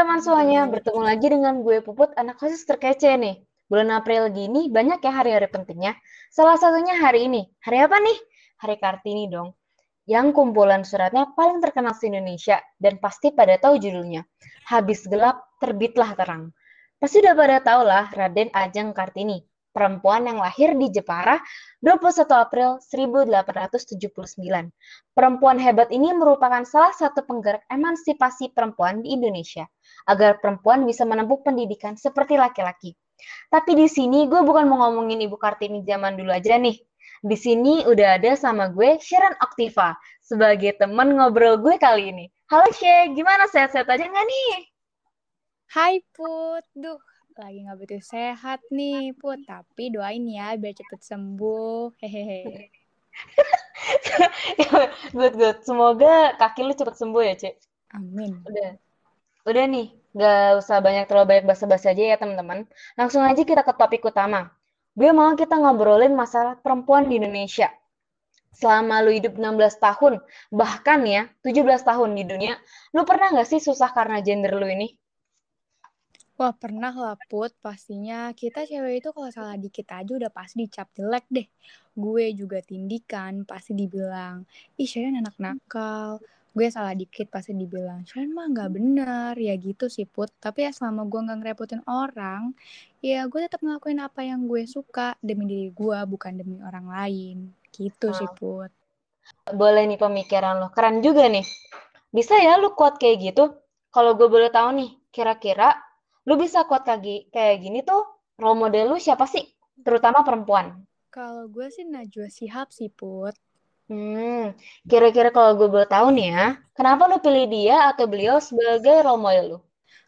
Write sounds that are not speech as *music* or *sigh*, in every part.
teman-teman semuanya, bertemu lagi dengan gue Puput, anak khusus terkece nih. Bulan April gini banyak ya hari-hari pentingnya. Salah satunya hari ini. Hari apa nih? Hari Kartini dong. Yang kumpulan suratnya paling terkenal di Indonesia dan pasti pada tahu judulnya. Habis gelap, terbitlah terang. Pasti udah pada tahu lah Raden Ajeng Kartini, perempuan yang lahir di Jepara 21 April 1879. Perempuan hebat ini merupakan salah satu penggerak emansipasi perempuan di Indonesia, agar perempuan bisa menempuh pendidikan seperti laki-laki. Tapi di sini gue bukan mau ngomongin Ibu Kartini zaman dulu aja nih. Di sini udah ada sama gue Sharon Oktiva sebagai teman ngobrol gue kali ini. Halo Shay, gimana sehat-sehat aja nggak nih? Hai Put, duh lagi nggak betul sehat nih Put. Tapi doain ya biar cepet sembuh. Hehehe. *laughs* Good good. Semoga kaki lu cepet sembuh ya cek amin. Udah. Udah nih nggak usah banyak terlalu banyak basa-basi aja ya teman-teman. Langsung aja kita ke topik utama. Gue mau kita ngobrolin masalah perempuan di Indonesia. Selama lu hidup 16 tahun bahkan ya 17 tahun di dunia lu pernah nggak sih susah karena gender lu ini Wah pernah lah Put, pastinya kita cewek itu kalau salah dikit aja udah pasti dicap jelek deh. Gue juga tindikan, pasti dibilang, ih Sharon anak nakal. Gue salah dikit pasti dibilang, Sharon mah gak bener, ya gitu sih Put. Tapi ya selama gue gak ngerepotin orang, ya gue tetap ngelakuin apa yang gue suka demi diri gue, bukan demi orang lain. Gitu sih Put. Boleh nih pemikiran lo, keren juga nih. Bisa ya lu kuat kayak gitu? Kalau gue boleh tahu nih, kira-kira lu bisa kuat kayak kayak gini tuh role model lu siapa sih? Terutama perempuan. Kalau gue sih Najwa Shihab sih, Put. Hmm, kira-kira kalau gue boleh tahu nih ya, kenapa lu pilih dia atau beliau sebagai role model lu?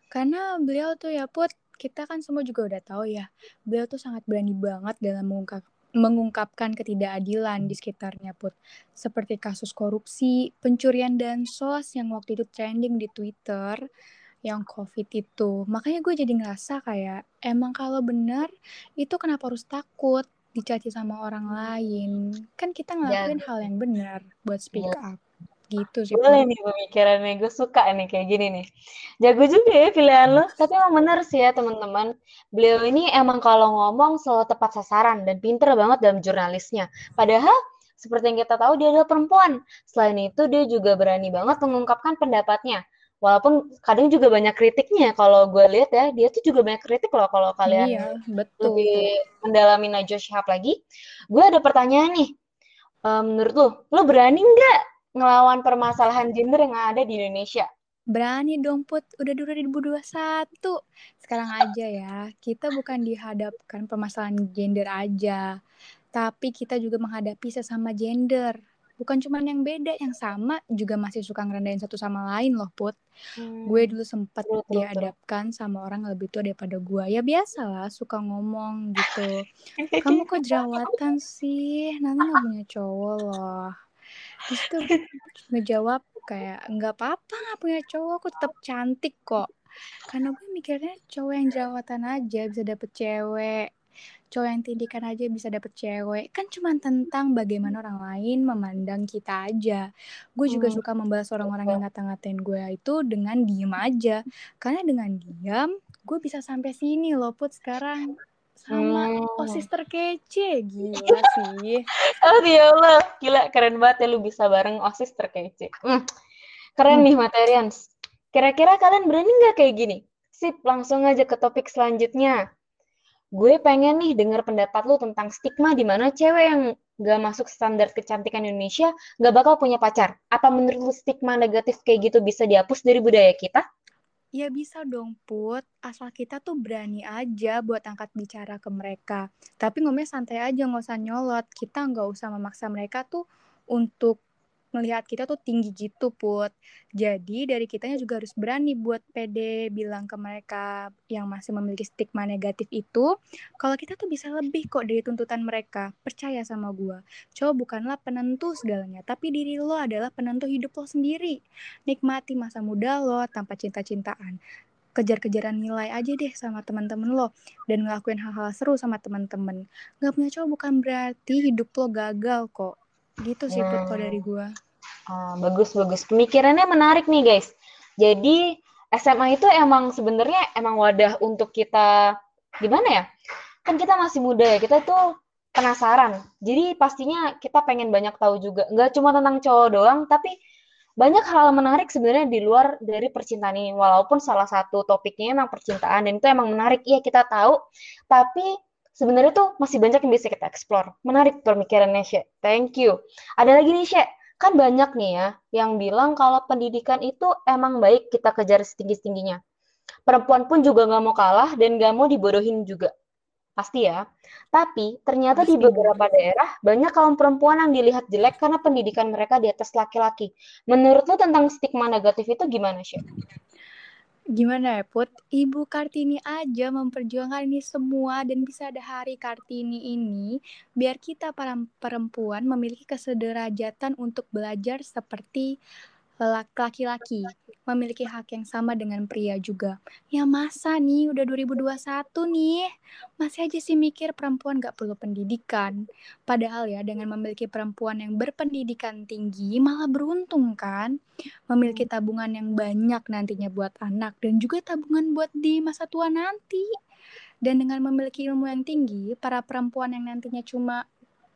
Karena beliau tuh ya, Put, kita kan semua juga udah tahu ya, beliau tuh sangat berani banget dalam mengungkap mengungkapkan ketidakadilan di sekitarnya, Put. Seperti kasus korupsi, pencurian dan sos yang waktu itu trending di Twitter, yang COVID itu. Makanya gue jadi ngerasa kayak emang kalau benar itu kenapa harus takut dicaci sama orang lain? Kan kita ngelakuin ya. hal yang benar buat speak ya. up. Gitu sih. Boleh nih pemikirannya, gue suka nih kayak gini nih. Jago juga ya pilihan lo, tapi emang benar sih ya teman-teman. Beliau ini emang kalau ngomong selalu tepat sasaran dan pinter banget dalam jurnalisnya. Padahal seperti yang kita tahu dia adalah perempuan. Selain itu dia juga berani banget mengungkapkan pendapatnya walaupun kadang juga banyak kritiknya kalau gue lihat ya dia tuh juga banyak kritik loh kalau kalian iya, betul. lebih mendalami Najwa Shihab lagi. Gue ada pertanyaan nih um, menurut lo lo berani nggak ngelawan permasalahan gender yang ada di Indonesia? Berani dong Put, udah 2021. Sekarang aja ya, kita bukan dihadapkan permasalahan gender aja, tapi kita juga menghadapi sesama gender bukan cuma yang beda yang sama juga masih suka ngerendahin satu sama lain loh put. Hmm. gue dulu sempat dihadapkan sama orang lebih tua daripada gue. Ya biasa lah suka ngomong gitu. Kamu *laughs* kok jerawatan sih? Nanti nggak punya cowok loh. Terus tuh ngejawab kayak nggak apa-apa nggak punya cowok aku tetap cantik kok. Karena gue mikirnya cowok yang jerawatan aja bisa dapet cewek cowok yang tindikan aja bisa dapet cewek. Kan cuma tentang bagaimana orang lain memandang kita aja. Gue juga hmm. suka membalas orang-orang yang ngata-ngatain gue itu dengan diem aja. Karena dengan diam gue bisa sampai sini loh put sekarang. Sama hmm. osis terkece gila *laughs* sih. Oh ya Allah. Gila keren banget ya lu bisa bareng. Osis terkece hmm. keren hmm. nih materians kira-kira kalian berani nggak kayak gini? Sip langsung aja ke topik selanjutnya gue pengen nih dengar pendapat lu tentang stigma di mana cewek yang gak masuk standar kecantikan Indonesia gak bakal punya pacar. Apa menurut lu stigma negatif kayak gitu bisa dihapus dari budaya kita? Ya bisa dong Put, asal kita tuh berani aja buat angkat bicara ke mereka. Tapi ngomongnya santai aja, nggak usah nyolot. Kita nggak usah memaksa mereka tuh untuk melihat kita tuh tinggi gitu put. Jadi dari kitanya juga harus berani buat pede bilang ke mereka yang masih memiliki stigma negatif itu kalau kita tuh bisa lebih kok dari tuntutan mereka. Percaya sama gue cowok bukanlah penentu segalanya tapi diri lo adalah penentu hidup lo sendiri. Nikmati masa muda lo tanpa cinta-cintaan. Kejar-kejaran nilai aja deh sama teman-teman lo dan ngelakuin hal-hal seru sama teman-teman. Gak punya cowok bukan berarti hidup lo gagal kok. Gitu sih hmm. kalau dari gua. Uh, bagus bagus. Pemikirannya menarik nih guys. Jadi SMA itu emang sebenarnya emang wadah untuk kita gimana ya? Kan kita masih muda ya, kita tuh penasaran. Jadi pastinya kita pengen banyak tahu juga. Nggak cuma tentang cowok doang, tapi banyak hal menarik sebenarnya di luar dari percintaan ini. Walaupun salah satu topiknya emang percintaan dan itu emang menarik. Iya kita tahu, tapi sebenarnya tuh masih banyak yang bisa kita explore. Menarik pemikirannya, Syek. Thank you. Ada lagi nih, Syek kan banyak nih ya yang bilang kalau pendidikan itu emang baik kita kejar setinggi-tingginya. Perempuan pun juga nggak mau kalah dan nggak mau dibodohin juga. Pasti ya. Tapi ternyata Pasti. di beberapa daerah banyak kaum perempuan yang dilihat jelek karena pendidikan mereka di atas laki-laki. Menurut lo tentang stigma negatif itu gimana sih? Gimana ya Put? Ibu Kartini aja memperjuangkan ini semua dan bisa ada hari Kartini ini biar kita para perempuan memiliki kesederajatan untuk belajar seperti laki-laki memiliki hak yang sama dengan pria juga. Ya masa nih udah 2021 nih, masih aja sih mikir perempuan gak perlu pendidikan. Padahal ya dengan memiliki perempuan yang berpendidikan tinggi malah beruntung kan. Memiliki tabungan yang banyak nantinya buat anak dan juga tabungan buat di masa tua nanti. Dan dengan memiliki ilmu yang tinggi, para perempuan yang nantinya cuma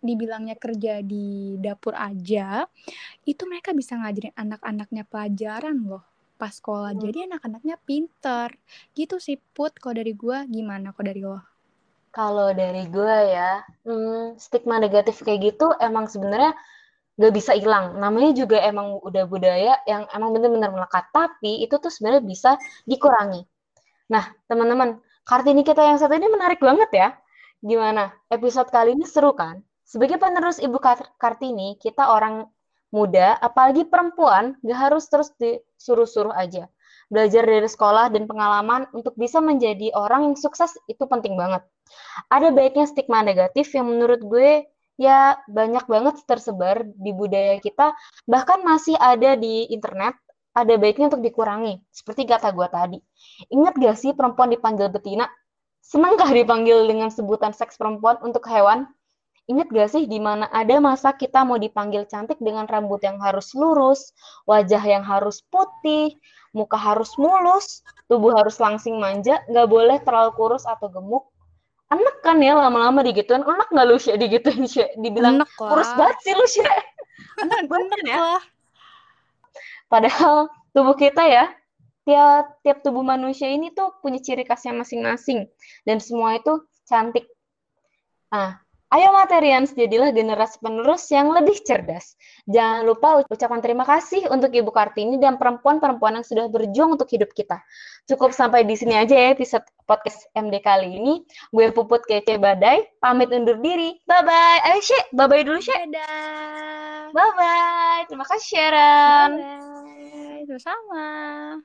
dibilangnya kerja di dapur aja, itu mereka bisa ngajarin anak-anaknya pelajaran loh pas sekolah. Hmm. Jadi anak-anaknya pinter. Gitu sih Put, kalau dari gue gimana kalau dari lo? Kalau dari gue ya, hmm, stigma negatif kayak gitu emang sebenarnya gak bisa hilang. Namanya juga emang udah budaya yang emang bener-bener melekat. Tapi itu tuh sebenarnya bisa dikurangi. Nah, teman-teman, Kartini kita yang satu ini menarik banget ya. Gimana? Episode kali ini seru kan? Sebagai penerus Ibu Kartini, kita orang muda, apalagi perempuan, gak harus terus disuruh-suruh aja. Belajar dari sekolah dan pengalaman untuk bisa menjadi orang yang sukses itu penting banget. Ada baiknya stigma negatif yang menurut gue ya banyak banget tersebar di budaya kita, bahkan masih ada di internet, ada baiknya untuk dikurangi. Seperti kata gue tadi. Ingat gak sih perempuan dipanggil betina? Senangkah dipanggil dengan sebutan seks perempuan untuk hewan? Ingat gak sih di mana ada masa kita mau dipanggil cantik dengan rambut yang harus lurus, wajah yang harus putih, muka harus mulus, tubuh harus langsing manja, nggak boleh terlalu kurus atau gemuk. Enak kan ya lama-lama digituin, enak nggak lu sih digituin sih? Dibilang enak kurus banget sih lu sih. Enak *laughs* banget ya. Padahal tubuh kita ya, tiap tiap tubuh manusia ini tuh punya ciri khasnya masing-masing dan semua itu cantik. Nah, Ayo Materians, jadilah generasi penerus yang lebih cerdas. Jangan lupa ucapkan terima kasih untuk Ibu Kartini dan perempuan-perempuan yang sudah berjuang untuk hidup kita. Cukup sampai di sini aja ya episode podcast MD kali ini. Gue Puput Kece Badai, pamit undur diri. Bye-bye. Ayo Syek, bye-bye dulu Syek. Dadah. Bye-bye. Terima kasih Sharon. Bye-bye. Sama-sama.